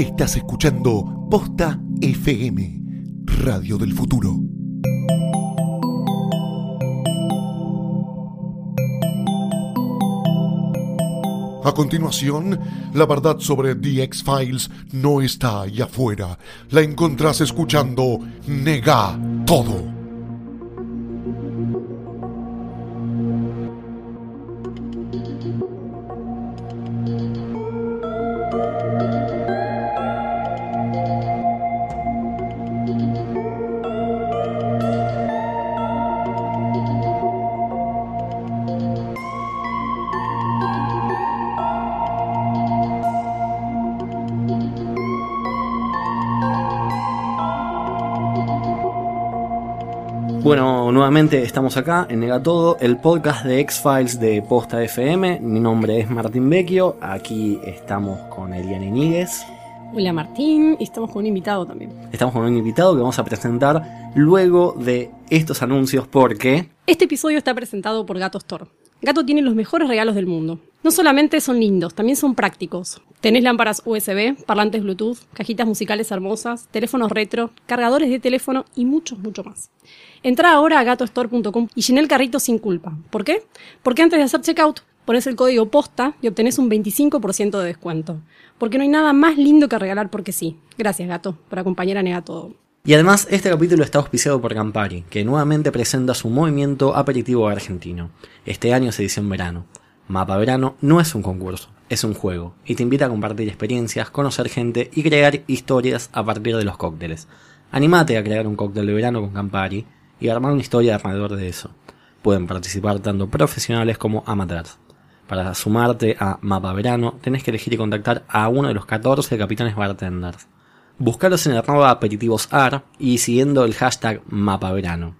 Estás escuchando Posta FM, Radio del Futuro. A continuación, la verdad sobre The X-Files no está ahí afuera. La encontrás escuchando Nega Todo. Bueno, nuevamente estamos acá en Negatodo, el podcast de X-Files de Posta FM. Mi nombre es Martín Vecchio, aquí estamos con Eliane Iníguez. Hola Martín, y estamos con un invitado también. Estamos con un invitado que vamos a presentar luego de estos anuncios porque... Este episodio está presentado por Gato Store. Gato tiene los mejores regalos del mundo. No solamente son lindos, también son prácticos. Tenés lámparas USB, parlantes Bluetooth, cajitas musicales hermosas, teléfonos retro, cargadores de teléfono y mucho, mucho más. Entra ahora a gatostore.com y llené el carrito sin culpa. ¿Por qué? Porque antes de hacer checkout, pones el código POSTA y obtenés un 25% de descuento. Porque no hay nada más lindo que regalar porque sí. Gracias, gato, por acompañar a Negatodo. Y además, este capítulo está auspiciado por Campari, que nuevamente presenta su movimiento aperitivo argentino. Este año es edición verano. Mapa Verano no es un concurso, es un juego, y te invita a compartir experiencias, conocer gente y crear historias a partir de los cócteles. Animate a crear un cóctel de verano con Campari y armar una historia alrededor de eso. Pueden participar tanto profesionales como amateurs. Para sumarte a Mapa Verano, tenés que elegir y contactar a uno de los 14 capitanes bartenders. Buscaros en arroba aperitivosar y siguiendo el hashtag Mapa Verano.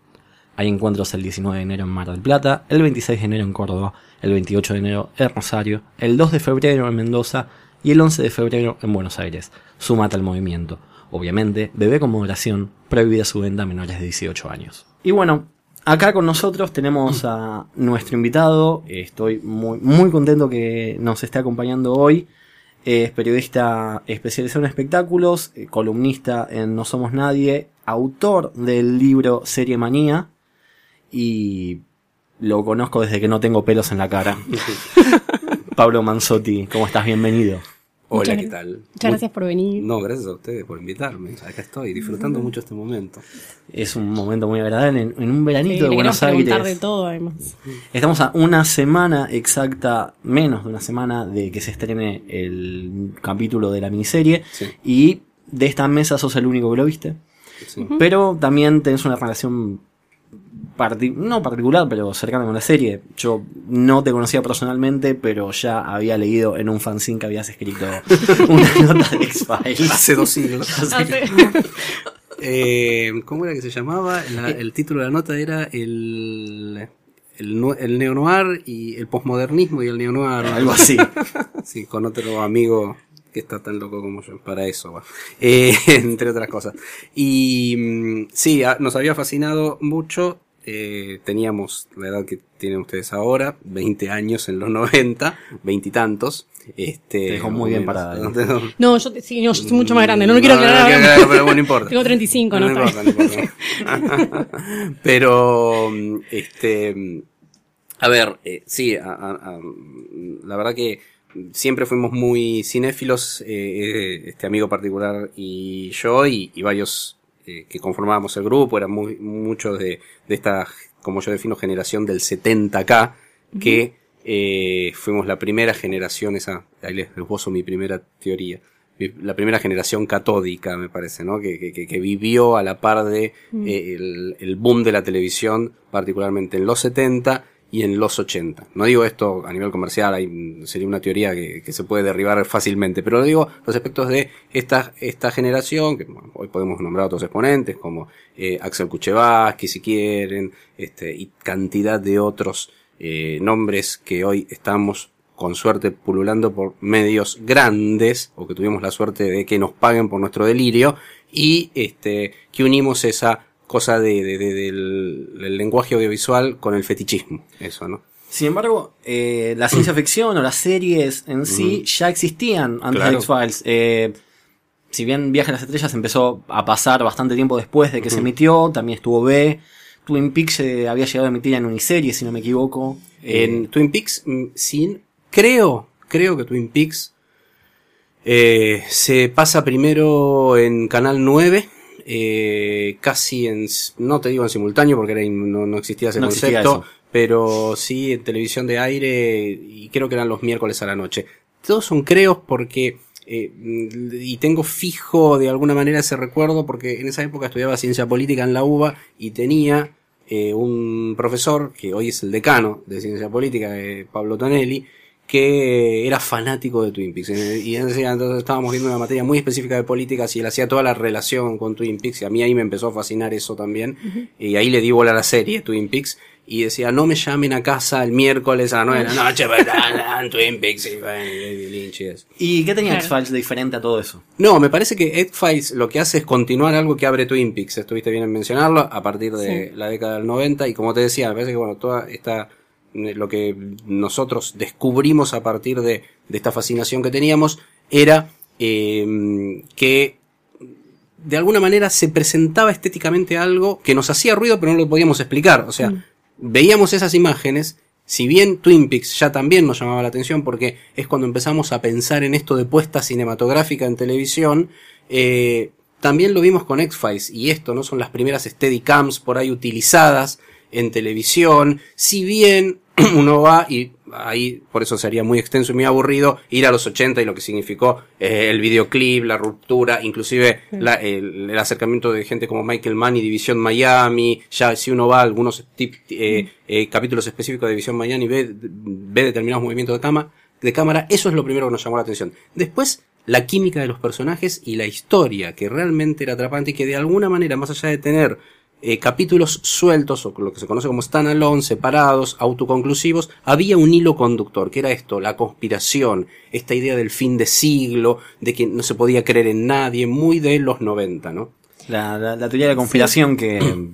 Hay encuentros el 19 de enero en Mar del Plata, el 26 de enero en Córdoba, el 28 de enero en Rosario, el 2 de febrero en Mendoza y el 11 de febrero en Buenos Aires. Súmate al movimiento. Obviamente, bebé con moderación, prohibida su venta a menores de 18 años. Y bueno, acá con nosotros tenemos a nuestro invitado. Estoy muy, muy contento que nos esté acompañando hoy. Es periodista especializado en espectáculos, eh, columnista en No Somos Nadie, autor del libro Serie Manía y lo conozco desde que no tengo pelos en la cara. Pablo Manzotti, ¿cómo estás? Bienvenido. Hola, Muchas- ¿qué tal? Muchas gracias por venir. No, gracias a ustedes por invitarme. Acá estoy disfrutando mucho este momento. Es un momento muy agradable en, en un veranito de Buenos Aires. de todo, además. Estamos a una semana exacta, menos de una semana de que se estrene el capítulo de la miniserie. Sí. Y de esta mesa sos el único que lo viste. Sí. Pero también tenés una relación parti- no particular, pero cercana con la serie. Yo no te conocía personalmente, pero ya había leído en un fanzine que habías escrito una nota de X-Files. Hace dos siglos. Hace- Eh, ¿Cómo era que se llamaba? La- el título de la nota era el, el, el neo-noir y el posmodernismo y el neo-noir. Algo así. Sí, con otro amigo que está tan loco como yo, para eso va. Eh, entre otras cosas. Y mm, sí, a- nos había fascinado mucho. Eh, teníamos la edad que tienen ustedes ahora, 20 años en los 90, 20 y tantos. Este, Te dejó muy bien parada. No, No, yo, sí, no, yo soy mucho más grande, no lo quiero aclarar. quiero ahora. aclarar, pero bueno, no importa. Tengo 35, ¿no? No, importa, no importa. Pero, este, a ver, eh, sí, a- a- a- la verdad que siempre fuimos muy cinéfilos, eh, eh, este amigo particular y yo, y, y varios eh, que conformábamos el grupo, eran muy, muchos de, de esta, como yo defino, generación del 70K, que eh, fuimos la primera generación, esa, ahí les esbozo mi primera teoría, la primera generación catódica, me parece, ¿no? Que, que, que- que vivió a la par de eh, el, el boom de la televisión, particularmente en los 70 y en los 80. No digo esto a nivel comercial, hay, sería una teoría que, que se puede derribar fácilmente, pero lo digo los aspectos de esta, esta generación, que hoy podemos nombrar otros exponentes, como eh, Axel Kuchevaski, si quieren, este, y cantidad de otros eh, nombres que hoy estamos con suerte pululando por medios grandes, o que tuvimos la suerte de que nos paguen por nuestro delirio, y este, que unimos esa cosa de, de- de- del, del lenguaje audiovisual con el fetichismo, eso, ¿no? Sin embargo, eh, la ciencia ficción o las series en sí ya existían antes Claro. de X-Files. Eh, si bien Viaje a las Estrellas empezó a pasar bastante tiempo después de que se emitió, también estuvo B. Twin Peaks se había llegado a emitir en uniserie, si no me equivoco. En Twin Peaks, mm, sin, creo, creo que Twin Peaks eh, se pasa primero en Canal 9, eh, casi en, no te digo en simultáneo porque era in- no, no existía ese No concepto, pero sí en televisión de aire y creo que eran los miércoles a la noche. Todos son creos porque, eh, mm, y tengo fijo de alguna manera ese recuerdo porque en esa época estudiaba ciencia política en la UBA y tenía eh, un profesor que hoy es el decano de ciencia política, eh, Pablo Tonelli, que era fanático de Twin Peaks. Eh, Y entonces, entonces estábamos viendo una materia muy específica de políticas y él hacía toda la relación con Twin Peaks y a mí ahí me empezó a fascinar eso también. Y ahí le di bola a la serie Twin Peaks y decía, no me llamen a casa el miércoles a las 9 de la noche. Twin Peaks y Lynch y eso. ¿Y qué tenía Claro. X-Files de diferente a todo eso? No, me parece que X-Files lo que hace es continuar algo que abre Twin Peaks. Estuviste bien en mencionarlo a partir de Sí. la década del 90 y como te decía, me parece que bueno, toda esta lo que nosotros descubrimos a partir de, de esta fascinación que teníamos era eh, que de alguna manera se presentaba estéticamente algo que nos hacía ruido pero no lo podíamos explicar. O sea, veíamos esas imágenes, si bien Twin Peaks ya también nos llamaba la atención porque es cuando empezamos a pensar en esto de puesta cinematográfica en televisión, eh, también lo vimos con X-Files y esto no son las primeras Steadicams por ahí utilizadas en televisión, si bien uno va y ahí por eso sería muy extenso y muy aburrido ir a los 80 y lo que significó eh, el videoclip, la ruptura, inclusive la- el, el acercamiento de gente como Michael Mann y División Miami, ya si uno va a algunos tip- eh, eh, capítulos específicos de División Miami ve, ve determinados movimientos de, cama, de cámara, eso es lo primero que nos llamó la atención. Después, la química de los personajes y la historia, que realmente era atrapante y que de alguna manera, más allá de tener eh, capítulos sueltos o lo que se conoce como standalone, separados, autoconclusivos, había un hilo conductor, que era esto, la conspiración, esta idea del fin de siglo, de que no se podía creer en nadie, muy de los 90, ¿no? La, la- la teoría de la conspiración que,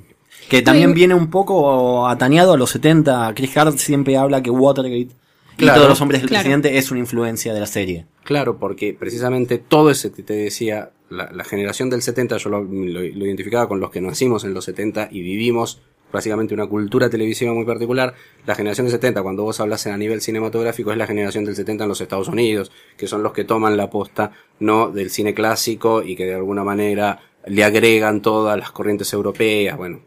que también viene un poco atañado a los 70. Chris Hart siempre habla que Watergate Claro. y todos los hombres del Claro. presidente es una influencia de la serie. Claro, porque precisamente todo ese que te decía, la, generación del 70, yo lo identificaba con los que nacimos en los 70 y vivimos básicamente una cultura televisiva muy particular. La generación del 70, cuando vos hablas a nivel cinematográfico, es la generación del 70 en los Estados Unidos, que son los que toman la posta, no del cine clásico y que de alguna manera le agregan todas las corrientes europeas. Bueno,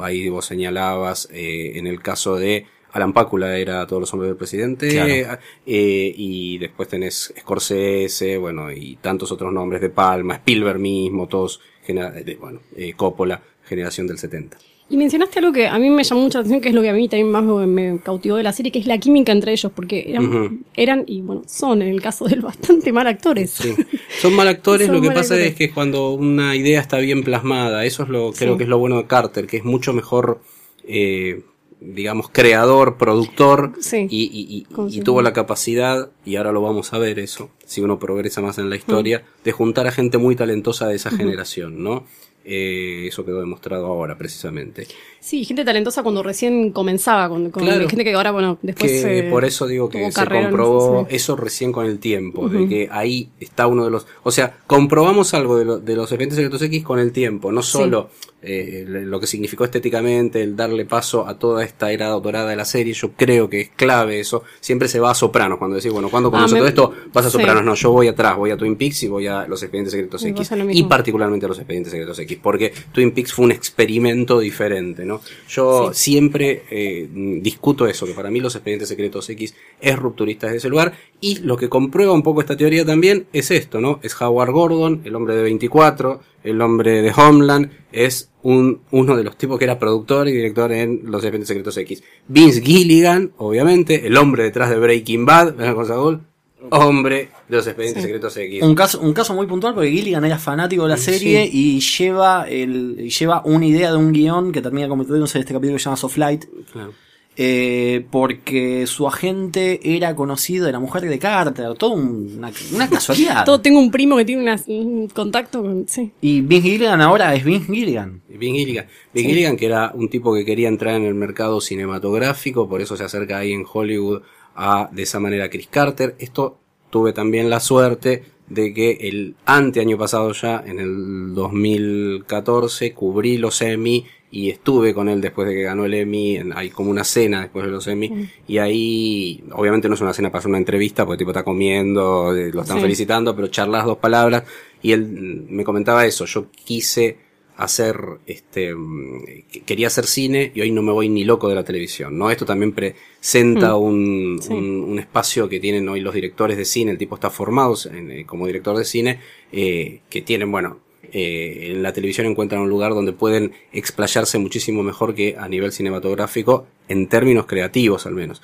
ahí vos señalabas eh, en el caso de Alan Pácula era todos los hombres del presidente Claro. eh, y después tenés Scorsese, bueno, y tantos otros nombres de Palma, Spielberg mismo, todos, genera- de- bueno, eh, Coppola, generación del 70. Y mencionaste algo que a mí me llamó mucha atención, que es lo que a mí también más me, cautivó de la serie, que es la química entre ellos, porque eran, eran y bueno, son en el caso de él bastante mal actores. Sí. Son mal actores, Son lo que pasa actores. es que cuando una idea está bien plasmada, eso es lo, creo Sí. que es lo bueno de Carter, que es mucho mejor, eh, digamos, creador, productor, Sí. y, y- y- y tuvo la capacidad, y ahora lo vamos a ver eso, si uno progresa más en la historia, Mm. de juntar a gente muy talentosa de esa generación, ¿no? Eh, eso quedó demostrado ahora, precisamente. Sí, gente talentosa cuando recién comenzaba, con, con Claro. gente que ahora, bueno, después... que eh, por eso digo que se carrera, comprobó sí. eso recién con el tiempo, de que ahí está uno de los, o sea, comprobamos algo de, lo- de los expedientes secretos X con el tiempo, no Sí. solo eh, lo que significó estéticamente el darle paso a toda esta era dorada de la serie, yo creo que es clave eso, siempre se va a Sopranos, cuando decís, bueno, cuando conoces Ah, todo esto, vas a sí. Sopranos, no, yo voy atrás, voy a Twin Peaks y voy a los expedientes secretos Y X, y particularmente a los expedientes secretos X, porque Twin Peaks fue un experimento diferente, ¿no? Yo Sí. siempre eh, discuto eso, que para mí los expedientes secretos X es rupturista desde ese lugar, y lo que comprueba un poco esta teoría también es esto, ¿no? Es Howard Gordon, el hombre de 24, el hombre de Homeland, es un, uno de los tipos que era productor y director en los expedientes secretos X. Vince Gilligan, obviamente, el hombre detrás de Breaking Bad, ¿ves la cosa, Gol? Hombre de los expedientes Sí. secretos X. Un caso, un caso muy puntual porque Gilligan era fanático de la serie y lleva el, y lleva una idea de un guion que termina convirtiéndose en este capítulo que se llama Soft Light. Claro. eh, porque su agente era conocido de la mujer de Carter, todo un- una, una casualidad. Todo, tengo un primo que tiene una- un contacto con... Sí. Y Vince Gilligan ahora es Vince Gilligan. Vince Gilligan. Vince Gilligan, que era un tipo que quería entrar en el mercado cinematográfico, por eso se acerca ahí en Hollywood a, de esa manera, Chris Carter. Esto tuve también la suerte de que el ante año pasado ya, en el 2014, cubrí los Emmy y estuve con él después de que ganó el Emmy, hay como una cena después de los Emmy, y ahí, obviamente no es una cena para hacer una entrevista, porque el tipo está comiendo, eh, lo están Sí. felicitando, pero charlas dos palabras, y él mm, me comentaba eso, yo quise hacer, este, mm, que- quería hacer cine y hoy no me voy ni loco de la televisión, ¿no? Esto también presenta un, Sí. un, un espacio que tienen hoy los directores de cine, el tipo está formado en- eh, como director de cine, eh, que tienen, bueno, eh, en la televisión encuentran un lugar donde pueden explayarse muchísimo mejor que a nivel cinematográfico, en términos creativos al menos.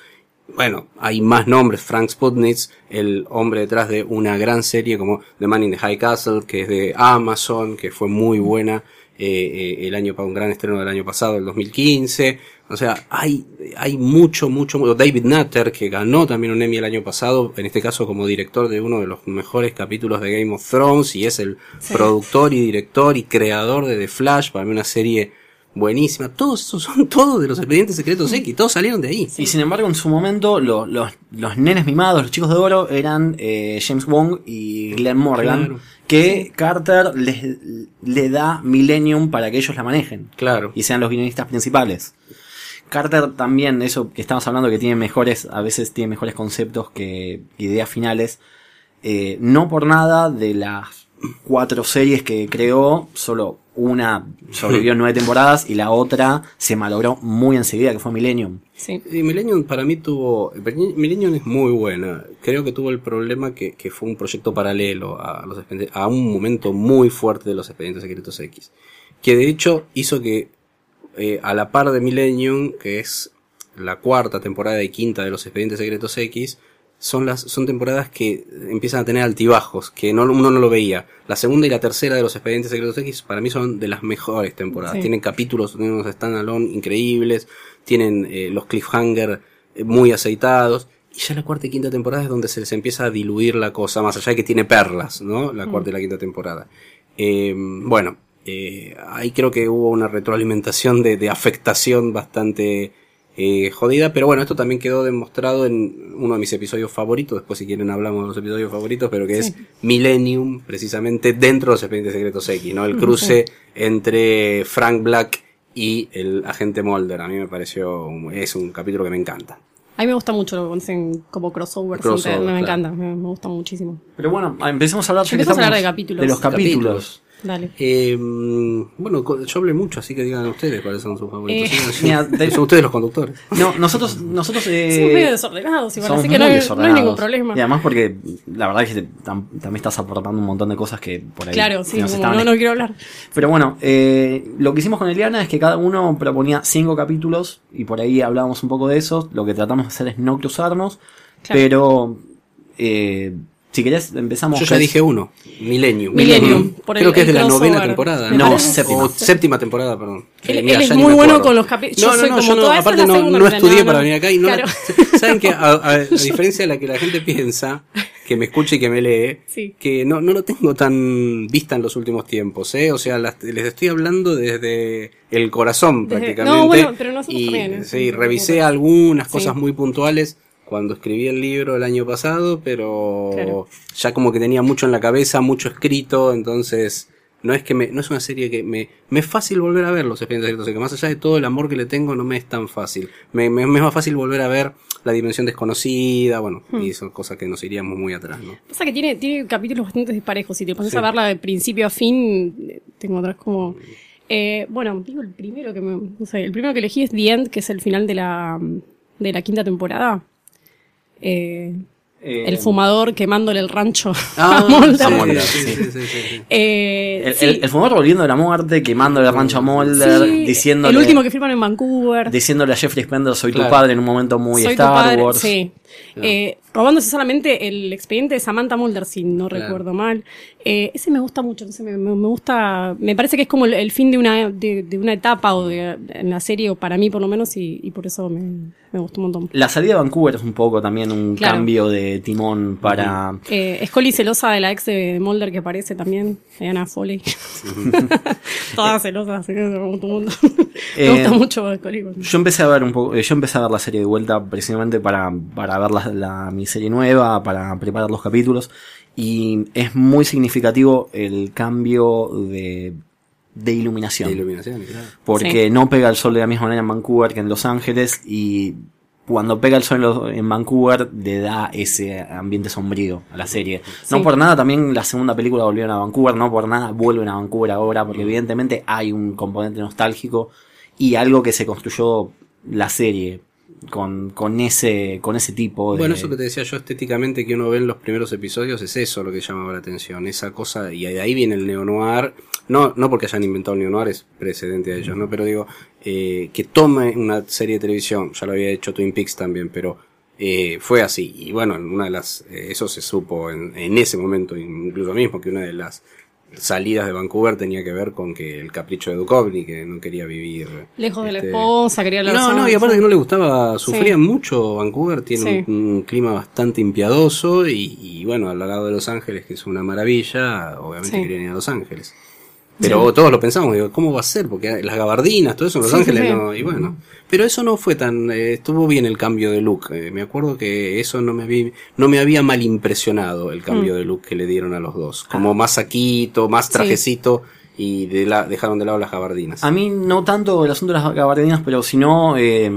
Bueno, hay más nombres. Frank Sputnitz, el hombre detrás de una gran serie como The Man in the High Castle, que es de Amazon, que fue muy buena eh, eh, el año pa- un gran estreno del año pasado, el 2015. O sea, hay, hay mucho, mucho, mucho. David Nutter, que ganó también un Emmy el año pasado, en este caso como director de uno de los mejores capítulos de Game of Thrones, y es el Sí. productor y director y creador de The Flash, para mí una serie buenísima. Todos esos son todos de los expedientes secretos X, todos salieron de ahí. Y sin embargo, en su momento, lo- los, los nenes mimados, los chicos de oro, eran eh, James Wong y Glenn Morgan, Claro. Que Carter les, le da Millennium para que ellos la manejen Claro. y sean los guionistas principales. Carter también, eso que estamos hablando, que tiene mejores, a veces tiene mejores conceptos que ideas finales. Eh, no por nada de las cuatro series que creó, solo una sobrevivió nueve temporadas y la otra se malogró muy enseguida, que fue Millennium. Sí. Y Millennium para mí tuvo. Millennium es muy buena. Creo que tuvo el problema que, que fue un proyecto paralelo a, los expedientes- a un momento muy fuerte de los expedientes secretos X. Que de hecho hizo que, eh, a la par de Millennium, que es la cuarta temporada y quinta de los expedientes secretos X, son las son temporadas que empiezan a tener altibajos, que no, uno no lo veía. La segunda y la tercera de los expedientes secretos X para mí son de las mejores temporadas. Sí. Tienen capítulos, tienen unos standalone increíbles, tienen eh, los cliffhanger eh, muy aceitados. Y ya la cuarta y quinta temporada es donde se les empieza a diluir la cosa, más allá de que tiene perlas, ¿no? La cuarta y la quinta temporada. Eh, bueno, eh, ahí creo que hubo una retroalimentación de, de afectación bastante eh, jodida, pero bueno, esto también quedó demostrado en uno de mis episodios favoritos, después si quieren hablamos de los episodios favoritos, pero que es Millennium, precisamente dentro de los expedientes secretos X, ¿no? El cruce entre Frank Black y el agente Mulder, a mí me pareció, un- es un capítulo que me encanta. A mí me gusta mucho lo que hacen como crossover. Crossover, siempre, me claro. encanta, me, me gusta muchísimo. Pero bueno, empecemos a hablar, ya que Empecemos a hablar estamos de capítulos. de los capítulos. Dale. Eh, bueno, yo hablé mucho, así que digan ustedes cuáles son sus favoritos. Eh, Sí, sí. mira, de- son ustedes los conductores. No, nosotros, nosotros eh, Somos medio desordenados igual, somos así que no hay, no hay ningún problema. Y además porque la verdad es que tam- también estás aportando un montón de cosas que por ahí Claro, sí, nos como no, no quiero hablar. Pero bueno, eh, lo que hicimos con Eliana es que cada uno proponía cinco capítulos y por ahí hablábamos un poco de eso. Lo que tratamos de hacer es no cruzarnos, Claro. pero eh, si querés empezamos. Yo ya dije uno, Millennium. Millennium, por el- Creo que es de el la novena temporada. No, parece- séptima. O séptima temporada, perdón. Él- Eh, mira, él es muy bueno con los yo No, no, no, yo no, aparte la no, no estudié no, para no. venir acá y no. Claro. ¿Saben que a, a- a diferencia de la que la gente piensa, que me escucha y que me lee, Sí. que no, no lo tengo tan vista en los últimos tiempos, ¿eh? O sea, las- les estoy hablando desde el corazón Desde- prácticamente. no, bueno, pero nosotros y, también, ¿eh? Sí, No te revisé algunas cosas muy puntuales cuando escribí el libro el año pasado, pero Claro. ya como que tenía mucho en la cabeza, mucho escrito, entonces no es que me, no es una serie que me, me es fácil volver a ver los expedientes secretos, que más allá de todo el amor que le tengo no me es tan fácil. Me, me, me es más fácil volver a ver la dimensión desconocida, bueno, Hmm. y son cosas que nos iríamos muy atrás, ¿no? Pasa que tiene, tiene capítulos bastante disparejos. Si te pones Sí. a verla de principio a fin, tengo atrás como. Eh, bueno, digo el primero que me. No sé, el primero que elegí es The End, que es el final de la, de la quinta temporada. Eh, Eh, el fumador quemándole el rancho Ah, a Mulder. sí, Mulder, sí, sí. sí. Eh, El, sí, el, el fumador volviendo de la muerte, quemando el rancho a Mulder, sí, diciéndole, el último que firman en Vancouver. diciéndole a Jeffrey Spender soy Claro. tu padre en un momento muy Soy tu Star padre, Wars. sí. Eh, robándose solamente el expediente de Samantha Mulder, si no Claro. recuerdo mal. Eh, ese me gusta mucho, sé, me, me- me gusta, me parece que es como el, el fin de una, de, de una etapa o de, en la serie, o para mí por lo menos, y, y por eso me, me gustó un montón. La salida de Vancouver es un poco también un Claro. cambio de timón para... Eh, Scully celosa de la ex de Mulder que aparece también, Diana Foley. Todas celosas, así que como todo el mundo. Me Eh, gusta mucho Scully. Yo empecé a ver un poco, eh, yo empecé a ver la serie de vuelta precisamente para, para ver la, la- mi serie nueva, para preparar los capítulos, y es muy significativo el cambio de, de iluminación. De iluminación, claro. porque Sí. no pega el sol de la misma manera en Vancouver que en Los Ángeles, y cuando pega el sol en, los- en Vancouver le da ese ambiente sombrío a la serie. No por nada también la segunda película volvieron a Vancouver, no por nada vuelven a Vancouver ahora, porque evidentemente hay un componente nostálgico y algo que se construyó la serie con, con ese con ese tipo de Bueno, eso que te decía yo estéticamente que uno ve en los primeros episodios es eso lo que llamaba la atención, esa cosa, y de ahí viene el neo-noir, no, no porque hayan inventado el neo-noir, es precedente a ellos, ¿no? Pero digo, eh, que tome una serie de televisión, ya lo había hecho Twin Peaks también, pero eh, fue así, y bueno, en una de las, eh, eso se supo en, en ese momento, incluso mismo, que una de las salidas de Vancouver tenía que ver con que el capricho de Duchovny, que no quería vivir Lejos de la este, esposa, quería hablar no, no, y aparte que no le gustaba, sufría Sí. mucho Vancouver, tiene Sí. un, un clima bastante impiadoso y, y bueno, al lado de Los Ángeles, que es una maravilla, obviamente querían ir a Los Ángeles. Pero todos lo pensamos, digo, ¿cómo va a ser? Porque las gabardinas, todo eso en Los Sí, Ángeles, sí. no, y bueno. Pero eso no fue tan, eh, estuvo bien el cambio de look. eh, me acuerdo que eso no me, vi, no me había mal impresionado el cambio Mm. de look que le dieron a los dos. Como más saquito, más trajecito y de la, dejaron de lado las gabardinas. A mí no tanto el asunto de las gabardinas, pero sino eh,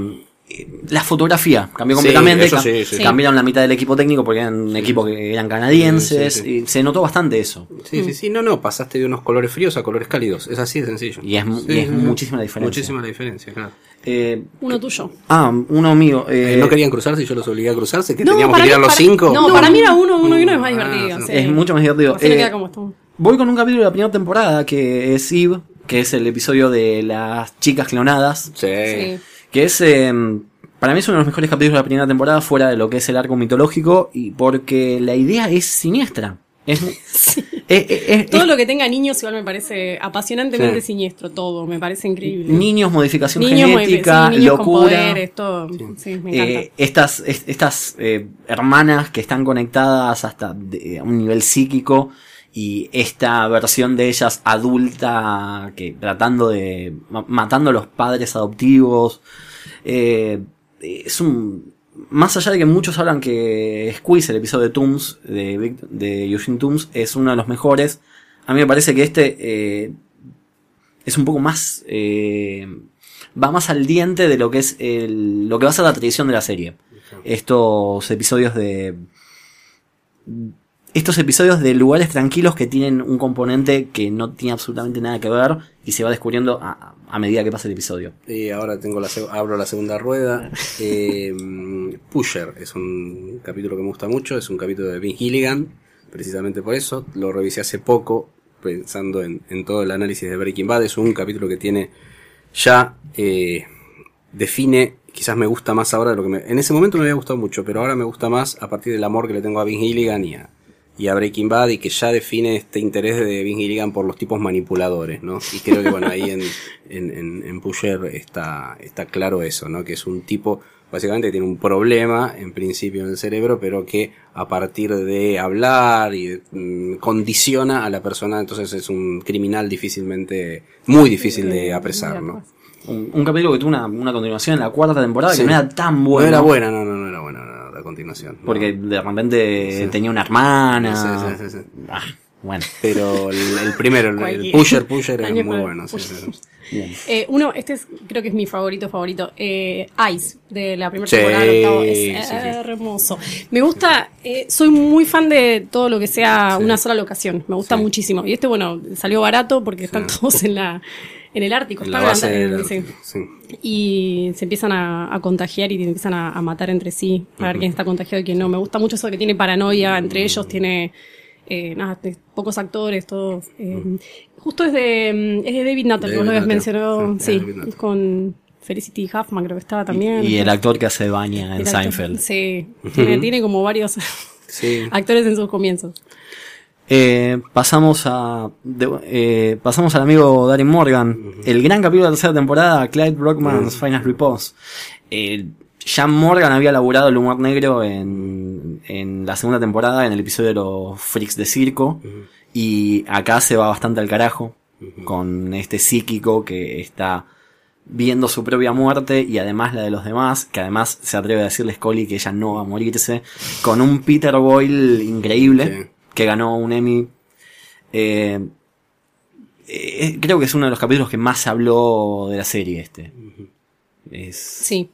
la fotografía. Cambió Sí, completamente. eso cam- sí, sí. Cambiaron la mitad del equipo técnico porque eran un equipo que eran canadienses. Sí, sí, sí. y se notó bastante eso. Sí, sí, sí, no, no, pasaste de unos colores fríos a colores cálidos, es así de sencillo. Y es mu- y es muchísima la diferencia. Muchísima la diferencia, claro. Eh, Uno tuyo. ah, uno mío. eh, Eh, no querían cruzarse y yo los obligué a cruzarse, que No, teníamos que ir a mí- los cinco. No, para mí era uno, uno y uno es más Ah, divertido. Es mucho más divertido. Así le Eh, queda como estamos. Voy con un capítulo de la primera temporada que es Eve, que es el episodio de las chicas clonadas. Sí. Que es, eh, para mí es uno de los mejores capítulos de la primera temporada fuera de lo que es el arco mitológico y porque la idea es siniestra. Es, es- es- es- Todo lo que tenga niños igual me parece apasionantemente Sí. siniestro, todo, me parece increíble. niños, modificación Niños genética, sí, niños con locura. poderes, todo. Me. Eh, estas es- estas eh, hermanas que están conectadas hasta de- a un nivel psíquico y esta versión de ellas adulta que tratando de ma- matando a los padres adoptivos eh, es un más allá de que muchos hablan que Squeeze el episodio de Tooms de, de Eugene Tooms es uno de los mejores a mí me parece que este eh, es un poco más eh, va más al diente de lo que es el, lo que va a ser la tradición de la serie. Estos episodios de estos episodios de lugares tranquilos que tienen un componente que no tiene absolutamente nada que ver y se va descubriendo a, a medida que pasa el episodio. Y ahora tengo la abro la segunda rueda. Eh, Pusher es un capítulo que me gusta mucho, es un capítulo de Vince Gilligan, precisamente por eso. Lo revisé hace poco, pensando en, en todo el análisis de Breaking Bad. Es un capítulo que tiene ya eh, define, quizás me gusta más ahora de lo que me, en ese momento me había gustado mucho, pero ahora me gusta más a partir del amor que le tengo a Vince Gilligan y a, y a Breaking Bad y que ya define este interés de Vince Gilligan por los tipos manipuladores, ¿no? Y creo que bueno, ahí en, en, en, en Pusher está, está claro eso, ¿no? Que es un tipo, básicamente que tiene un problema en principio en el cerebro, pero que a partir de hablar y de, mm, condiciona a la persona, entonces es un criminal difícilmente, muy difícil de apresar, ¿no? Un, un capítulo que tuvo una, una continuación en la cuarta temporada Sí. que no era tan No bueno. era buena, no, no, no era buena no, no. Porque de repente Sí. tenía una hermana. Sí, sí, sí, sí. Ah, bueno. Pero el, el primero, el. Pusher, Pusher es muy para- bueno. sí, sí, sí. Bien. Eh, uno, este es, creo que es mi favorito favorito. Eh, Ice, de la primera Sí, temporada. del octavo. Es sí, sí. hermoso. Me gusta, eh, soy muy fan de todo lo que sea Sí. una sola locación. Me gusta Sí. muchísimo. Y este, bueno, salió barato porque están todos en la, en el Ártico. En la base sí. sí. Y se empiezan a, a contagiar y empiezan a, a matar entre sí. Para ver quién está contagiado y quién no. Me gusta mucho eso de que tiene paranoia entre ellos, tiene. Eh, nada, pocos actores, todos. eh, Justo es de, mm, es de David Nutter, vos lo habías mencionado. sí, Sí, Nutter. con Felicity Huffman creo que estaba también. Y el actor que hace baña en actor- Seinfeld. Sí, tiene, tiene como varios Sí. actores en sus comienzos. Eh, pasamos a de- eh, pasamos al amigo Darren Morgan. El gran capítulo de la tercera temporada, Clyde Brockman's Final Repose. Eh, ya Morgan había laburado el humor negro en, en la segunda temporada, en el episodio de los freaks de circo. Y acá se va bastante al carajo. Con este psíquico que está viendo su propia muerte y además la de los demás, que además se atreve a decirle Scully que ella no va a morirse, con un Peter Boyle increíble. Que ganó un Emmy. Eh, eh, creo que es uno de los capítulos que más se habló de la serie este. Es, Sí.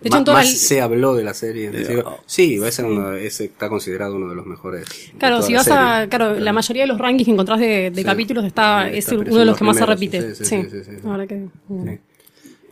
De hecho, en toda más se habló de la serie. De- sí, va a ser uno- ese está considerado uno de los mejores. Claro, si la vas a. Claro, la mayoría de los rankings que encontrás de, de Sí. capítulos está, Está, es uno de los los que más se repite. sí, Sí, sí, sí, sí, sí. La verdad que.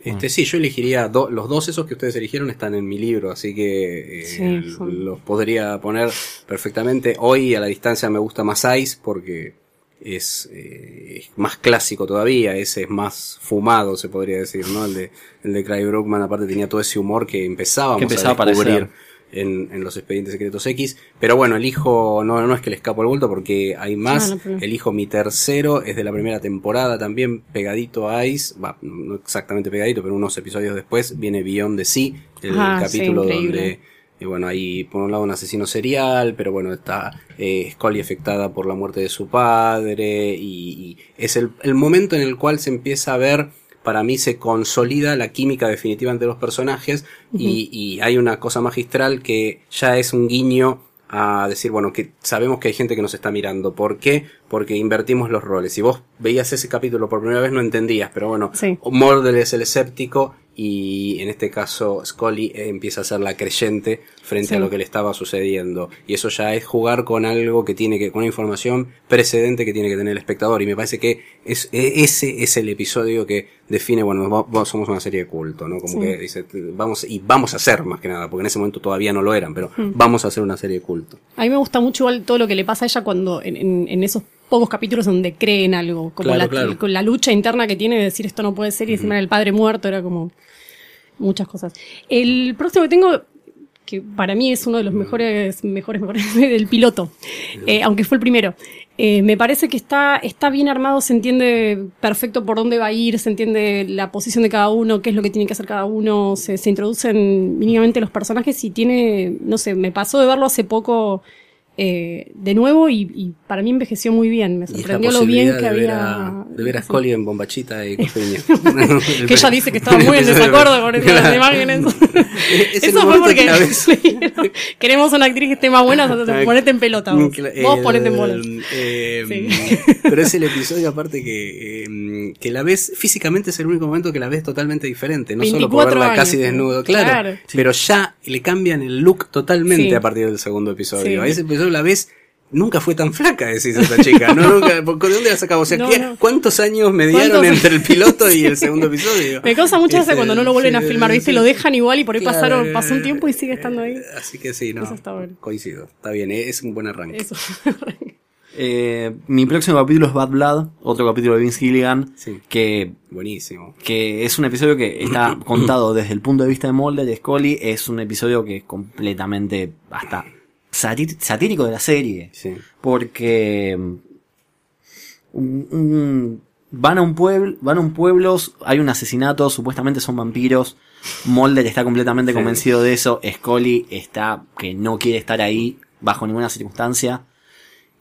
Este, sí, yo elegiría do- los dos esos que ustedes eligieron están en mi libro, así que eh, Sí, son- los podría poner perfectamente. Hoy a la distancia me gusta más Ice porque es, eh, es más clásico todavía, ese es más fumado, se podría decir, ¿no? El de, el de Cry Brookman aparte tenía todo ese humor que empezábamos Que empezaba a descubrir. En, en los expedientes secretos X. Pero bueno, elijo, no, no es que le escapo el bulto porque hay más. Ah, no, Elijo mi tercero, es de la primera temporada también, pegadito a Ice, va, no exactamente pegadito, pero unos episodios después viene Beyond the Sea, el Ah, capítulo donde, bueno, hay por un lado un asesino serial, pero bueno, está eh, Scully afectada por la muerte de su padre, y, y es el, el momento en el cual se empieza a ver, para mí se consolida la química definitiva entre los personajes, y, y hay una cosa magistral que ya es un guiño a decir, bueno, que sabemos que hay gente que nos está mirando. ¿Por qué? Porque invertimos los roles. Si vos veías ese capítulo por primera vez no entendías, pero bueno, Sí. Mordel es el escéptico y en este caso Scully eh, empieza a ser la creyente frente Sí. a lo que le estaba sucediendo. Y eso ya es jugar con algo que tiene que, con una información precedente que tiene que tener el espectador. Y me parece que es, e- ese es el episodio que define, bueno, va- somos una serie de culto, ¿no? Como Sí. que dice, vamos, y vamos a hacer más que nada, porque en ese momento todavía no lo eran, pero Hmm. vamos a hacer una serie de culto. A mí me gusta mucho igual todo lo que le pasa a ella cuando en, en- en esos pocos capítulos donde cree en algo, como Claro, la, claro. con la lucha interna que tiene de decir esto no puede ser y encima el padre muerto era como muchas cosas. El próximo que tengo que para mí es uno de los mejores, mejores, mejores del piloto, eh, aunque fue el primero. Eh, me parece que está, está bien armado, se entiende perfecto por dónde va a ir, se entiende la posición de cada uno, qué es lo que tiene que hacer cada uno, se, se introducen mínimamente los personajes y tiene, no sé, me pasó de verlo hace poco eh, de nuevo y, y para mí envejeció muy bien, me sorprendió lo bien que de ver había... a- de ver a Scully en bombachita y costeño. que ella dice que estaba muy en desacuerdo con esas Claro. imágenes. Es Eso fue porque que queremos una actriz que esté más buena, ponete en pelota vos. Vos ponete en bolas. eh, Sí. Pero es el episodio aparte que, eh, que la ves, físicamente es el único momento que la ves totalmente diferente, no solo por 24 verla años, casi desnudo, claro, Claro. pero ya le cambian el look totalmente Sí. a partir del segundo episodio. Sí. A ese episodio la ves Nunca fue tan flaca, decís esta chica. No, nunca, ¿De dónde la sacaba? O sea, No, ¿qué- no. ¿cuántos años mediaron ¿Cuántos? entre el piloto y el segundo episodio? Me causa mucha gracia Este, cuando no lo vuelven a filmar, ¿viste? sí. Lo dejan igual y por ahí Claro, pasaron, pasó un tiempo y sigue estando ahí. eh, Así que sí, no. Eso está bueno. Coincido. Está bien, eh, es un buen arranque. Eso. Eh, mi próximo capítulo es Bad Blood, otro capítulo de Vince Gilligan, Sí. que, Buenísimo. que es un episodio que está contado desde el punto de vista de Mulder y Scully, es un episodio que es completamente hasta satírico de la serie, Sí. porque mm, un- un- van a un pueblo, van a un pueblo, hay un asesinato, supuestamente son vampiros, Mulder está completamente Sí. convencido de eso, Scully está que no quiere estar ahí bajo ninguna circunstancia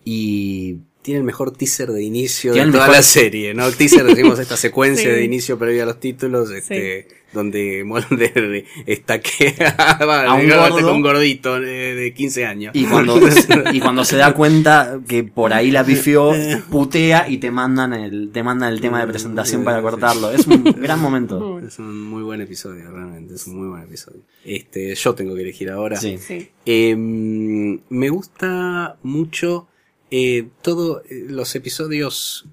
y Tiene el mejor teaser de inicio Tiene de el toda mejor- la serie, ¿no? Teaser, decimos esta secuencia Sí. de inicio previa a los títulos, este, donde Mulder estaquea A un gordo. con un gordito de, de 15 años. Y cuando, y cuando se da cuenta que por ahí la pifió, putea y te mandan el, te mandan el tema de presentación para cortarlo. Es un gran momento. Es un muy buen episodio, realmente, es un muy buen episodio. Este, yo tengo que elegir ahora. Sí. Sí. Eh, me gusta mucho eh, todos los episodios,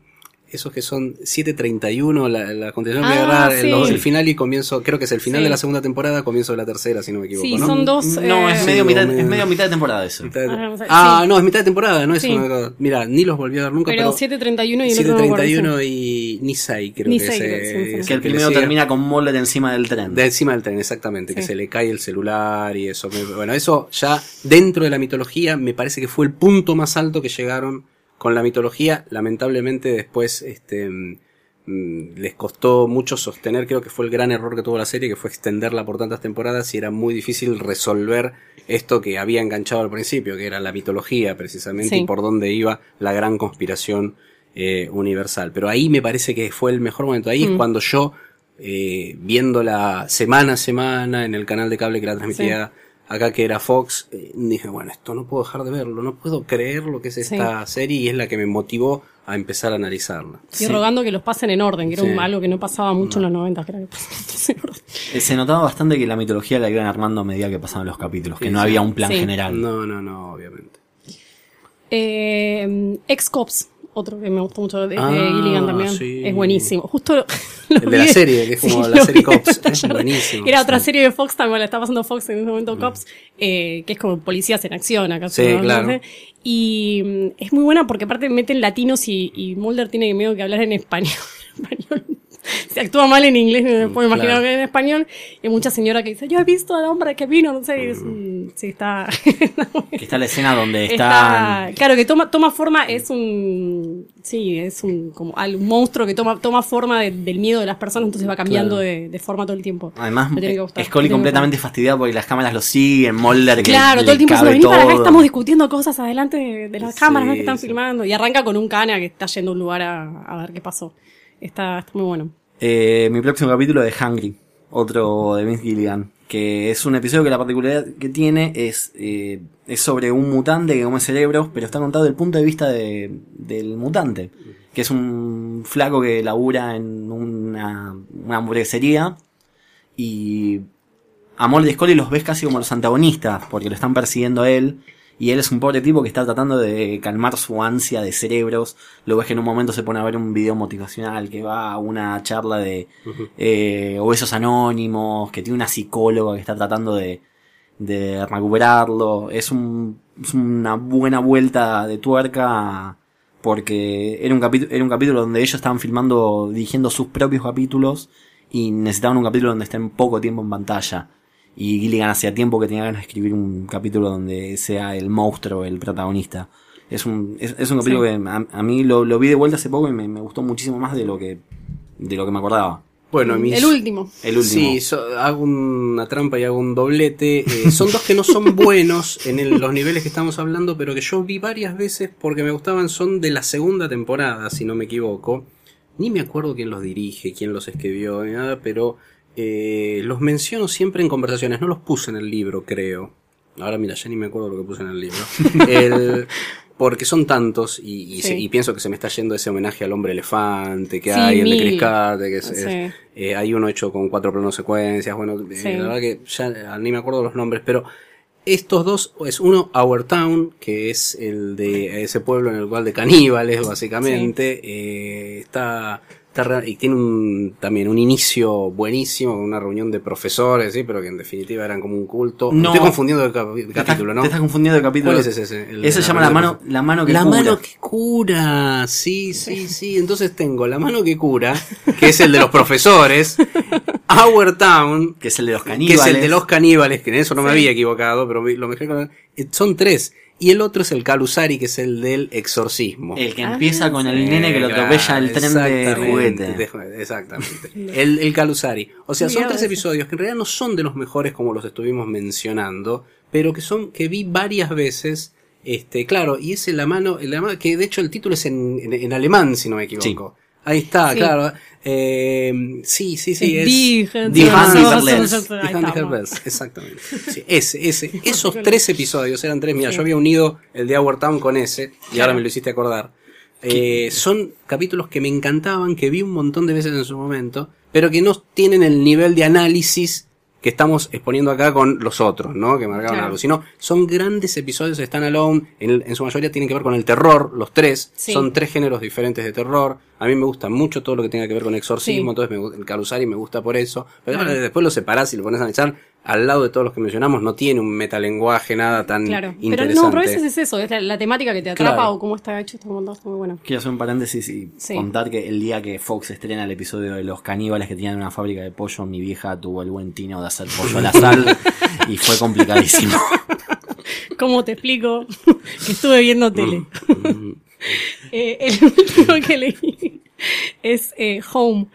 esos que son 7.31, la, la continuación Ah, voy a agarrar el, sí. el final y comienzo, creo que es el final Sí. de la segunda temporada, comienzo de la tercera, si no me equivoco. Sí, ¿no? son dos. No, eh, es medio, Sí, mitad, medio- es medio mitad de temporada eso. Mitad de- Ah, Ah, sí. no, es mitad de temporada, no es Sí. una- Mira, ni los volví a ver nunca, Pero pero, 7.31 y el otro no me acuerdo, 7.31 y Nisei creo Nisei, que es, creo, eh, sí, sí, es sí. Que el primero termina con Mulder encima del tren. De encima del tren, exactamente, que se le cae el celular y eso. Bueno, eso ya dentro de la mitología me parece que fue el punto más alto que llegaron con la mitología. Lamentablemente después este, mm, mm, les costó mucho sostener, creo que fue el gran error que tuvo la serie, que fue extenderla por tantas temporadas y era muy difícil resolver esto que había enganchado al principio, que era la mitología precisamente Sí. y por dónde iba la gran conspiración eh, universal. Pero ahí me parece que fue el mejor momento. Ahí es Mm. cuando yo eh, viéndola semana a semana en el canal de cable que la transmitía acá que era Fox, eh, dije, bueno, esto no puedo dejar de verlo, no puedo creer lo que es esta serie y es la que me motivó a empezar a analizarla. Y rogando que los pasen en orden, que era Sí. un- algo que no pasaba mucho en los 90, que era que pasen en orden. Eh, Se notaba bastante que la mitología la iban armando a medida que pasaban los capítulos, que no sí. había un plan Sí. general. No, no, no, obviamente. Eh, Ex-Cops, otro que me gustó mucho de, de Ah, Gilligan también. sí. Es buenísimo. Justo lo, lo El de la serie, que es como la serie Cops, es buenísimo. Era otra serie de Fox también, la está pasando Fox en ese momento Cops, eh, que es como policías en acción acá. Sí, claro. Y mm, es muy buena porque aparte meten latinos y, y Mulder tiene miedo que hablar en español. español. Se actúa mal en inglés, me puedo Mm, imaginar claro. que en español. Y hay mucha señora que dice, yo he visto al hombre que vino, no sé, y es un- sí, está... Que está la escena donde Está, claro, que toma, toma forma, es un, sí, es un, como un monstruo que toma, toma forma de- del miedo de las personas, entonces va cambiando Claro. de, de forma todo el tiempo. Además, eh, Scully completamente fastidiada porque las cámaras lo siguen, Mulder que Claro, le todo el tiempo vení para acá, todo". estamos discutiendo cosas adelante de, de las Sí, cámaras ¿no? que están sí. filmando. Y arranca con un cana que está yendo a un lugar a, a ver qué pasó. Está, está muy bueno. Eh, mi próximo capítulo de Hungry, otro de Vince Gilligan, que es un episodio que la particularidad que tiene es, eh, es sobre un mutante que come cerebros, pero está contado desde el punto de vista de- del mutante, que es un flaco que labura en una, una hamburguesería y a Mulder y Scully los ves casi como los antagonistas, porque lo están persiguiendo a él. Y él es un pobre tipo que está tratando de calmar su ansia de cerebros. Lo ves que en un momento se pone a ver un video motivacional, que va a una charla de eh, obesos anónimos, que tiene una psicóloga que está tratando de, de recuperarlo. Es, un, es una buena vuelta de tuerca porque era un, capítulo, era un capítulo donde ellos estaban filmando, dirigiendo sus propios capítulos y necesitaban un capítulo donde estén poco tiempo en pantalla. Y Gilligan hacía tiempo que tenía ganas de escribir un capítulo donde sea el monstruo el protagonista. Es un, es, es un capítulo Sí. que a, a mí lo, lo vi de vuelta hace poco y me, me gustó muchísimo más de lo que, de lo que me acordaba. Bueno, mis... El último. El último. Sí, so- hago una trampa y hago un doblete. Eh, son dos que no son buenos en el- los niveles que estamos hablando, pero que yo vi varias veces porque me gustaban. Son de la segunda temporada, si no me equivoco. Ni me acuerdo quién los dirige, quién los escribió, ni nada, pero eh, los menciono siempre en conversaciones. No los puse en el libro, creo. Ahora mira, ya ni me acuerdo lo que puse en el libro. El- porque son tantos y, y se- y pienso que se me está yendo ese homenaje al hombre elefante que Sí, hay, el de Carter, que es, eh, hay uno hecho con cuatro planos secuencias, bueno, eh, la verdad que ya ni me acuerdo los nombres, pero estos dos, es uno Our Town, que es el de ese pueblo en el cual de caníbales, básicamente, eh, está, está y tiene un, también un inicio buenísimo, con una reunión de profesores, sí, pero que en definitiva eran como un culto. No. Estoy confundiendo el, cap- el capítulo, ¿no? Te estás confundiendo de capítulo. ¿Cuál es ese? El Ese se llama la mano, la mano que la cura. mano que cura, sí, sí, sí. Entonces tengo la mano que cura, que es el de los profesores, Our Town, que es el de los que caníbales. es el de los caníbales, que en eso no me había equivocado, pero lo mejor con eh, son tres. Y el otro es el Calusari, que es el del exorcismo. El que Ah, empieza con el nene que lo atropella el tren de exactamente, juguete. de- exactamente. El, el Calusari. O sea, son tres episodios que en realidad no son de los mejores como los estuvimos mencionando, pero que son, que vi varias veces. Este, claro, y es en la mano, en la mano, que de hecho el título es en, en, en alemán, si no me equivoco. Ahí está, Sí. claro. Eh, sí, sí, sí. Es der der Less. Exactamente. Sí, ese, ese. Esos tres episodios eran tres. Mira, yo había unido el de Our Town con ese, y ahora me lo hiciste acordar. Eh, son capítulos que me encantaban, que vi un montón de veces en su momento, pero que no tienen el nivel de análisis que estamos exponiendo acá con los otros, ¿no? Que marcaban Claro. algo. Sino, son grandes episodios están alone, en, en su mayoría tienen que ver con el terror, los tres. Sí. Son tres géneros diferentes de terror. A mí me gusta mucho todo lo que tenga que ver con exorcismo, Sí. entonces me, el Calusari me gusta por eso. Pero Claro. después lo separás y lo pones a analizar, al lado de todos los que mencionamos, no tiene un metalenguaje, nada tan Claro. Pero interesante. no, pero a veces es eso, es la, la temática que te atrapa Claro. o cómo está hecho, está montado, está muy bueno. Quiero hacer un paréntesis y Sí. contar que el día que Fox estrena el episodio de los caníbales que tenían una fábrica de pollo, mi vieja tuvo el buen tino de hacer pollo a la sal y fue complicadísimo. ¿Cómo te explico que estuve viendo tele? Mm. Eh, el último que leí es eh, Home,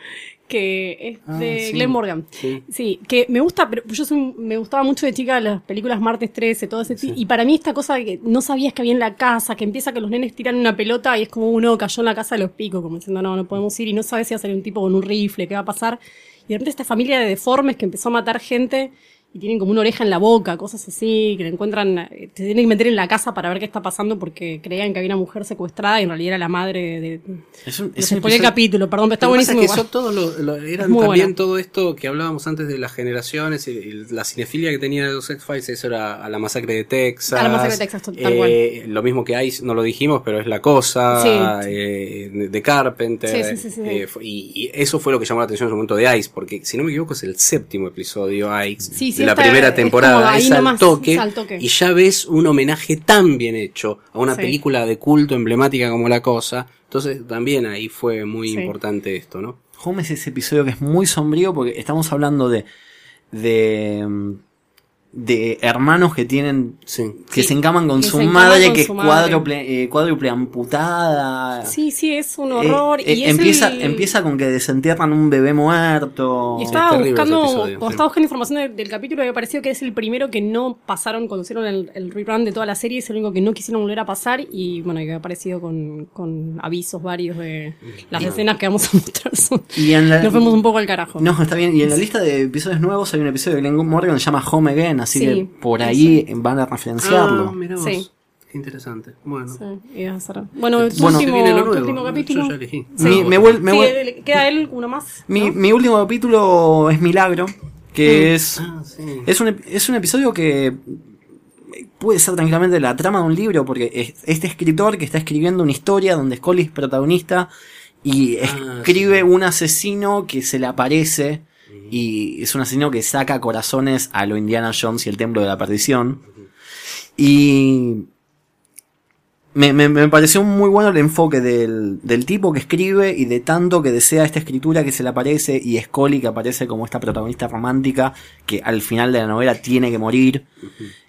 que es Ah, de sí. Glenn Morgan. Sí. Sí, que me gusta, pero yo soy un- me gustaba mucho de chica las películas Martes 13, todo ese. Y para mí esta cosa de que no sabías que había en la casa, que empieza que los nenes tiran una pelota y es como uno cayó en la casa de los picos, como diciendo, no, no podemos ir y no sabes si va a salir un tipo con un rifle, qué va a pasar. y de repente esta familia de deformes que empezó a matar gente y tienen como una oreja en la boca, cosas así, que le encuentran, eh, te tienen que meter en la casa para ver qué está pasando porque creían que había una mujer secuestrada y en realidad era la madre de... Es un, es un el capítulo, perdón, pero está buenísimo. es que son todos eran también bueno. todo esto que hablábamos antes de las generaciones y, y la cinefilia que tenía de los X-Files, eso era a la masacre de Texas. A la masacre de Texas, tal eh, Lo mismo que Ice, no lo dijimos, pero es la cosa Sí. eh, de de Carpenter. Sí, sí, sí, sí. eh, y, y eso fue lo que llamó la atención en su momento de Ice, porque si no me equivoco es el séptimo episodio Ice Sí, sí, la está- primera temporada. Es al nomás, toque, es al toque. y ya ves un homenaje tan bien hecho a una Sí. película de culto emblemática como La Cosa. Entonces también ahí fue muy Sí. importante esto, ¿no? Home es ese episodio que es muy sombrío porque estamos hablando de. de. De hermanos que tienen. Sí. que Sí, se encaman con que su se encaman madre, con que es su madre. cuádruple, eh, cuádruple amputada. Sí, sí, es un Eh, horror. eh, y es empieza, el- empieza con que desentierran un bebé muerto. Y estaba buscando, episodio, sí. estaba buscando información del, del capítulo, me pareció que es el primero que no pasaron cuando hicieron el, el rerun de toda la serie, es el único que no quisieron volver a pasar y bueno, que ha aparecido con, con avisos varios de las escenas que vamos a mostrar. Son, Y en la- nos fuimos un poco al carajo. No, está bien. Y en la lista de episodios nuevos hay un episodio de Glenn Morgan que se llama Home Again, así Sí, que por sí. ahí van a referenciarlo. Ah, mirá vos. Sí. Qué interesante. Bueno. Sí, Bueno, tu Bueno, último, viene lo tu nuevo. último capítulo. Yo ya elegí. Sí. Mi- me vuel- me Sí, vuel- queda él uno más. mi, ¿no? mi último capítulo es Milagro, que es, Ah, sí. es, un, es un episodio que puede ser tranquilamente la trama de un libro, porque es este escritor que está escribiendo una historia donde Scully es protagonista y Ah, escribe un asesino que se le aparece y es un asesino que saca corazones a lo Indiana Jones y el Templo de la Perdición. Y me, me, me pareció muy bueno el enfoque del, del tipo que escribe y de tanto que desea esta escritura que se le aparece y Scully que aparece como esta protagonista romántica que al final de la novela tiene que morir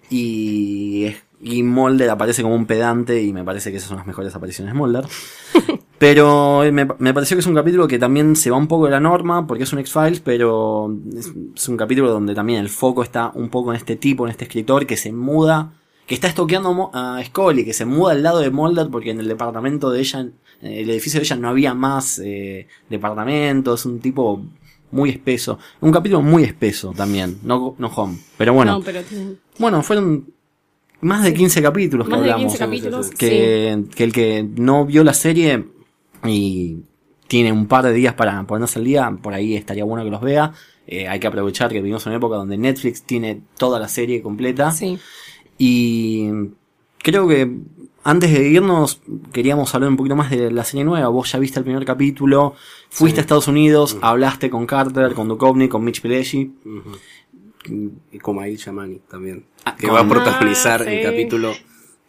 y, y Mulder aparece como un pedante y me parece que esas son las mejores apariciones de Mulder. Pero me, me pareció que es un capítulo que también se va un poco de la norma, porque es un X-Files, pero es, es un capítulo donde también el foco está un poco en este tipo, en este escritor que se muda, que está estoqueando a Scully, que se muda al lado de Mulder porque en el departamento de ella, en el edificio de ella no había más eh, departamentos, un tipo muy espeso. Un capítulo muy espeso también, no, no home. Pero bueno, No, pero bueno, fueron más de 15 capítulos que más de hablamos. 15 capítulos. Que, que el que no vio la serie y tiene un par de días para ponerse al día, por ahí estaría bueno que los vea. Eh, hay que aprovechar que vivimos en una época donde Netflix tiene toda la serie completa. Sí. Y creo que antes de irnos queríamos hablar un poquito más de la serie nueva. Vos ya viste el primer capítulo, fuiste Sí. a Estados Unidos, hablaste con Carter, con Duchovny, con Mitch Pileggi. Como Ail Shamani también. Ah, que va a protagonizar Ah, sí. el capítulo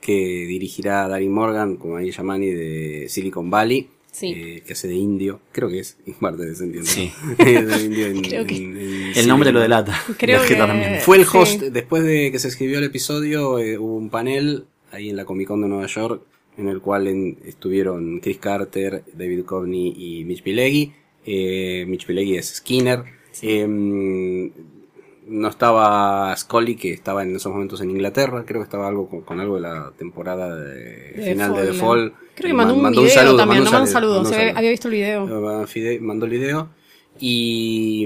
que dirigirá Darin Morgan, como Ail Shamani de Silicon Valley. Sí. eh, que hace de indio, creo que es, parte. Sí. de indio en- Creo que- en- en El nombre lo delata. Creo que- también. Fue el host, después de que se escribió el episodio, eh, hubo un panel ahí en la Comic Con de Nueva York, en el cual en- estuvieron Chris Carter, David Coveney y Mitch Pileggi. Eh, Mitch Pileggi es Skinner. Eh, no estaba Scully, que estaba en esos momentos en Inglaterra, creo que estaba algo con, con algo de la temporada de, De final de The Fall, Fall. Creo que mandó un video saludo, también, mandó no mandó un saludo. mandó un saludo. había visto el video. Fide- mandó el video. Y,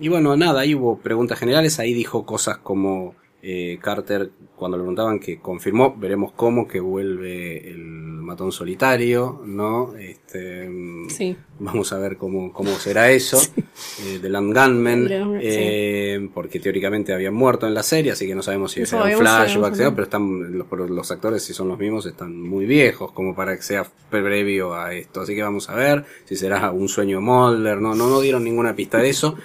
y bueno, nada, ahí hubo preguntas generales. Ahí dijo cosas como eh, Carter, cuando le preguntaban que confirmó, veremos cómo, que vuelve el matón solitario, ¿no? Este, Sí. Vamos a ver cómo, cómo será eso. eh, de Land Gunman, Land- eh, porque teóricamente habían muerto en la serie, así que no sabemos si será un flashback, sí, sea, sí. pero están los, los actores, si son los mismos, están muy viejos como para que sea previo a esto. Así que vamos a ver si será un sueño Mulder, no, no, no dieron ninguna pista de eso.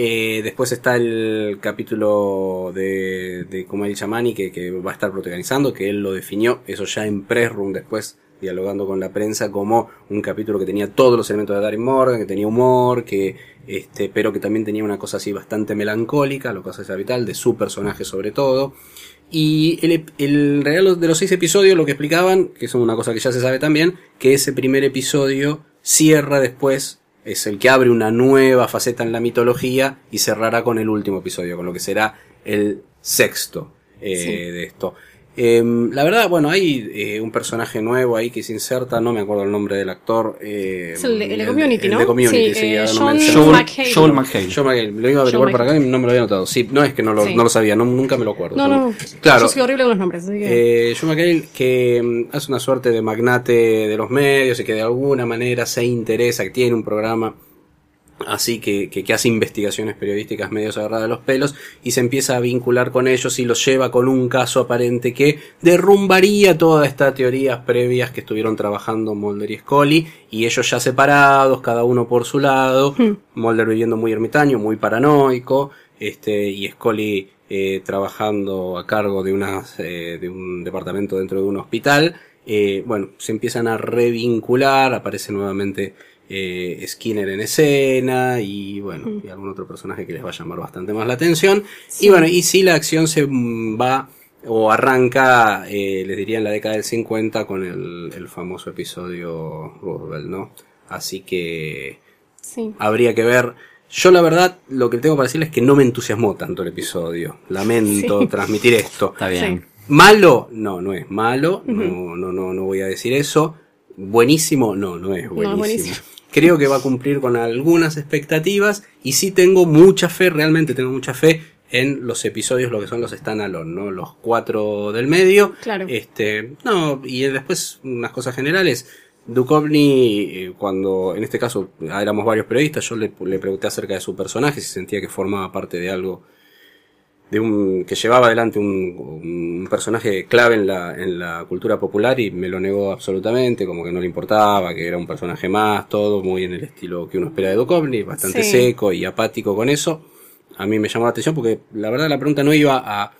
Eh, después está el capítulo de, de Kumail Chamani que, que va a estar protagonizando, que él lo definió, eso ya en press room después, dialogando con la prensa, como un capítulo que tenía todos los elementos de Darin Morgan, que tenía humor, que este, pero que también tenía una cosa así bastante melancólica, lo que hace vital, de su personaje sobre todo. Y el, el regalo de los seis episodios, lo que explicaban, que es una cosa que ya se sabe también, que ese primer episodio cierra después, es el que abre una nueva faceta en la mitología y cerrará con el último episodio, con lo que será el sexto eh, Sí. de esto. Em, la verdad, bueno, hay eh, un personaje nuevo ahí que se inserta, no me acuerdo el nombre del actor. eh, Es el de- el de Community, el ¿no? de Community, Sí, sí, eh, John McHale. Joel McHale. Lo iba a averiguar John por acá y no me lo había notado. Sí, no es que no lo, Sí. no lo sabía, no, nunca me lo acuerdo. No, no, Claro. Yo soy horrible con los nombres, así que... Eh, John McHale que mm, hace una suerte de magnate de los medios y que de alguna manera se interesa, que tiene un programa así que, que, que hace investigaciones periodísticas medios agarradas de los pelos y se empieza a vincular con ellos y los lleva con un caso aparente que derrumbaría todas estas teorías previas que estuvieron trabajando Mulder y Scully y ellos ya separados, cada uno por su lado, Mulder viviendo muy ermitaño, muy paranoico, este, y Scully eh, trabajando a cargo de, unas, eh, de un departamento dentro de un hospital. Eh, bueno, se empiezan a revincular, aparece nuevamente eh, Skinner en escena y bueno, y algún otro personaje que les va a llamar bastante más la atención. Y bueno, y si la acción se mm, va o arranca, eh, les diría en la década del 50 con el, el famoso episodio Roosevelt, ¿no? Así que Sí. habría que ver. Yo la verdad, lo que tengo para decirles es que no me entusiasmó tanto el episodio. Lamento Sí. transmitir esto. Está bien. Malo, no, no es malo, no, no, no, no voy a decir eso. Buenísimo, no, no es buenísimo. buenísimo. Creo que va a cumplir con algunas expectativas y sí tengo mucha fe, realmente tengo mucha fe en los episodios, lo que son los standalone, ¿no? Los cuatro del medio. Claro. Este, no, y después unas cosas generales. Duchovny, eh, cuando en este caso éramos varios periodistas, yo le, le pregunté acerca de su personaje, si sentía que formaba parte de algo de un que llevaba adelante un, un personaje clave en la, en la cultura popular y me lo negó absolutamente, como que no le importaba, que era un personaje más, todo muy en el estilo que uno espera de Duchovny, bastante Sí. seco y apático con eso. A mí me llamó la atención porque la verdad la pregunta no iba a,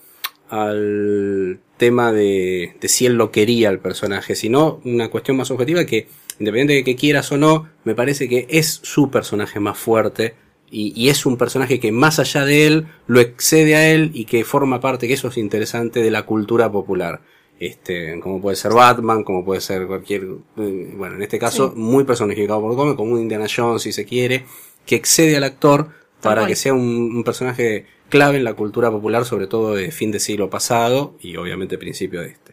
al tema de, de si él lo quería el personaje, sino una cuestión más objetiva que, independiente de que quieras o no, me parece que es su personaje más fuerte y, y es un personaje que más allá de él lo excede a él y que forma parte, que eso es interesante, de la cultura popular. Este, como puede ser Batman, como puede ser cualquier, eh, bueno, en este caso, muy personificado por Gómez, como un Indiana Jones si se quiere, que excede al actor para que sea un, un personaje clave en la cultura popular, sobre todo de fin de siglo pasado y obviamente principio de este.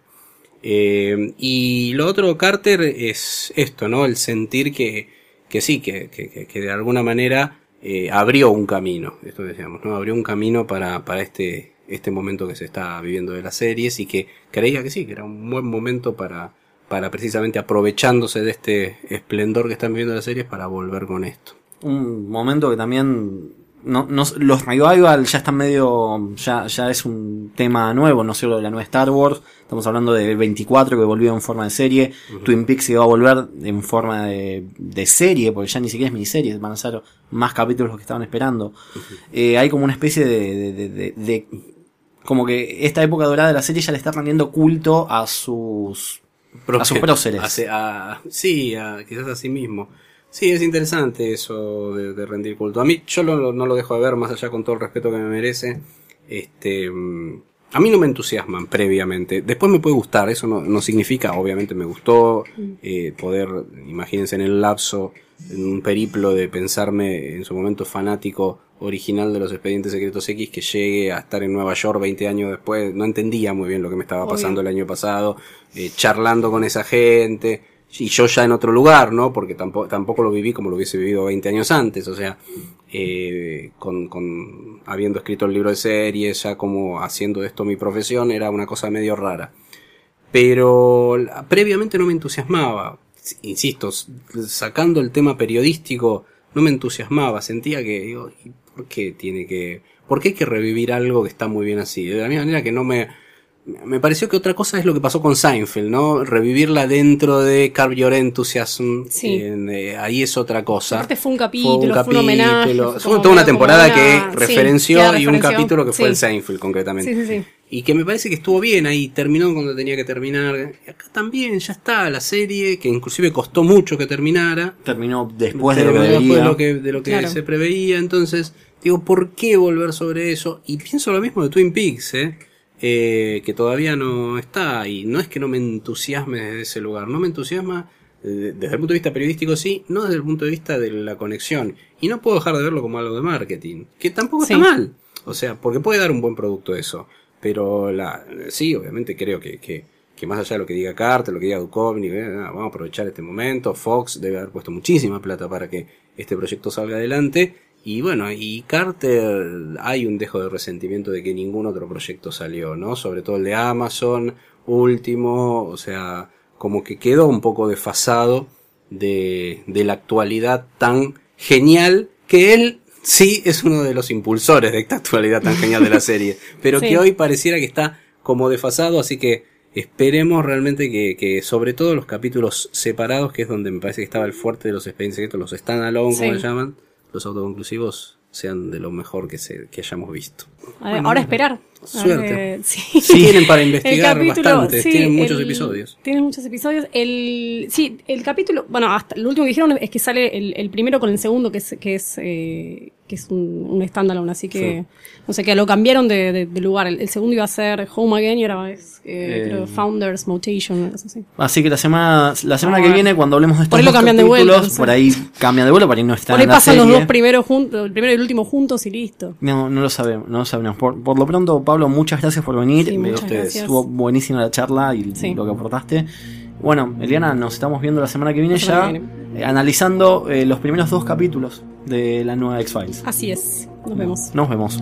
Eh, y lo otro, Carter, es esto, ¿no? El sentir que, que sí, que, que- que de alguna manera eh, abrió un camino, esto decíamos, ¿no? Abrió un camino para, para este, este momento que se está viviendo de las series y que creía que sí, que era un buen momento para, para precisamente aprovechándose de este esplendor que están viviendo las series para volver con esto. un momento que también no, no- los revival ya están medio ya ya es un tema nuevo no solo de la nueva Star Wars estamos hablando de 24 que volvió en forma de serie Twin Peaks que va a volver en forma de, de serie porque ya ni siquiera es miniserie van a ser más capítulos los que estaban esperando Eh, hay como una especie de, de- como que esta época dorada de la serie ya le está rendiendo culto a sus A sus próceres. A- sí, a- quizás a sí mismo. Sí, es interesante eso de, de rendir culto. A mí, yo lo- no lo dejo de ver, más allá con todo el respeto que me merece. Este, mm, a mí no me entusiasman previamente. Después me puede gustar, eso no, no significa, obviamente me gustó eh, poder, imagínense en el lapso, en un periplo de pensarme en su momento fanático original de los expedientes secretos X que llegue a estar en Nueva York 20 años después, no entendía muy bien lo que me estaba Obvio. pasando el año pasado, eh, charlando con esa gente, y yo ya en otro lugar, ¿no? Porque tampoco, tampoco lo viví como lo hubiese vivido 20 años antes, o sea, eh, con, con, habiendo escrito el libro de series, ya como haciendo esto mi profesión, era una cosa medio rara. Pero previamente no me entusiasmaba, insisto, sacando el tema periodístico, no me entusiasmaba, sentía que, digo, ¿y ¿por qué tiene que, por qué hay que revivir algo que está muy bien así? De la misma manera que no me, me pareció que otra cosa es lo que pasó con Seinfeld, ¿no? Revivirla dentro de Carb Your Enthusiasm. Sí. en, eh, ahí es otra cosa. Aparte fue un capítulo, fue un homenaje, fue Fue como toda una temporada una- que sí, referenció y un capítulo que fue el Seinfeld concretamente. Sí, sí, sí. Y que me parece que estuvo bien ahí, terminó cuando tenía que terminar. Y acá también, ya está, la serie, que inclusive costó mucho que terminara. terminó después de lo que debería. de lo que, de lo que Claro. se preveía. Entonces, digo, ¿por qué volver sobre eso? Y pienso lo mismo de Twin Peaks, ¿eh? Eh, que todavía no está. Y no es que no me entusiasme desde ese lugar, no me entusiasma eh, desde el punto de vista periodístico, sí, no desde el punto de vista de la conexión. Y no puedo dejar de verlo como algo de marketing, que tampoco Sí. está mal. O sea, porque puede dar un buen producto eso. pero la, sí, obviamente creo que, que, que más allá de lo que diga Carter, lo que diga Duchovny, eh, vamos a aprovechar este momento. Fox debe haber puesto muchísima plata para que este proyecto salga adelante. Y bueno, y Carter hay un dejo de resentimiento de que ningún otro proyecto salió, ¿no? Sobre todo el de Amazon, último, o sea, como que quedó un poco desfasado de, de la actualidad tan genial que él sí es uno de los impulsores de esta actualidad tan genial de la serie, pero Sí. que hoy pareciera que está como desfasado, así que esperemos realmente que, que sobre todo los capítulos separados, que es donde me parece que estaba el fuerte de los expedientes secretos, los standalone, como le llaman, los autoconclusivos, sean de lo mejor que, se, que hayamos visto. A ver, ahora esperar. Suerte. ver, sí. Sí, tienen para El investigar capítulo, bastante, sí, tienen muchos el- episodios. Tienen muchos episodios. El, sí, el capítulo, bueno, hasta lo último que dijeron es que sale el, el primero con el segundo, que es, que es, eh, que es un, un standalone, así que, no sé, que lo cambiaron de, de- de lugar. El, el segundo iba a ser Home Again y ahora es, eh, Eh, creo, Founders Mutation, eso sí. Así que la semana, la semana Ah, que viene, cuando hablemos de estos por ahí lo cambian de capítulos, vuelta, no sé. por ahí cambian de vuelo, por ahí no están Por ahí en la pasan los serie. dos primeros juntos, el primero y el último juntos y listo. No, no lo sabemos, no lo sabemos. Por, por lo pronto, Pablo, muchas gracias por venir. Sí, muchas gracias. Estuvo buenísima la charla y Sí. lo que aportaste. Bueno, Eliana, nos estamos viendo la semana que viene ya, que eh, analizando eh, los primeros dos capítulos de la nueva X-Files. Así es. Nos vemos. Nos vemos.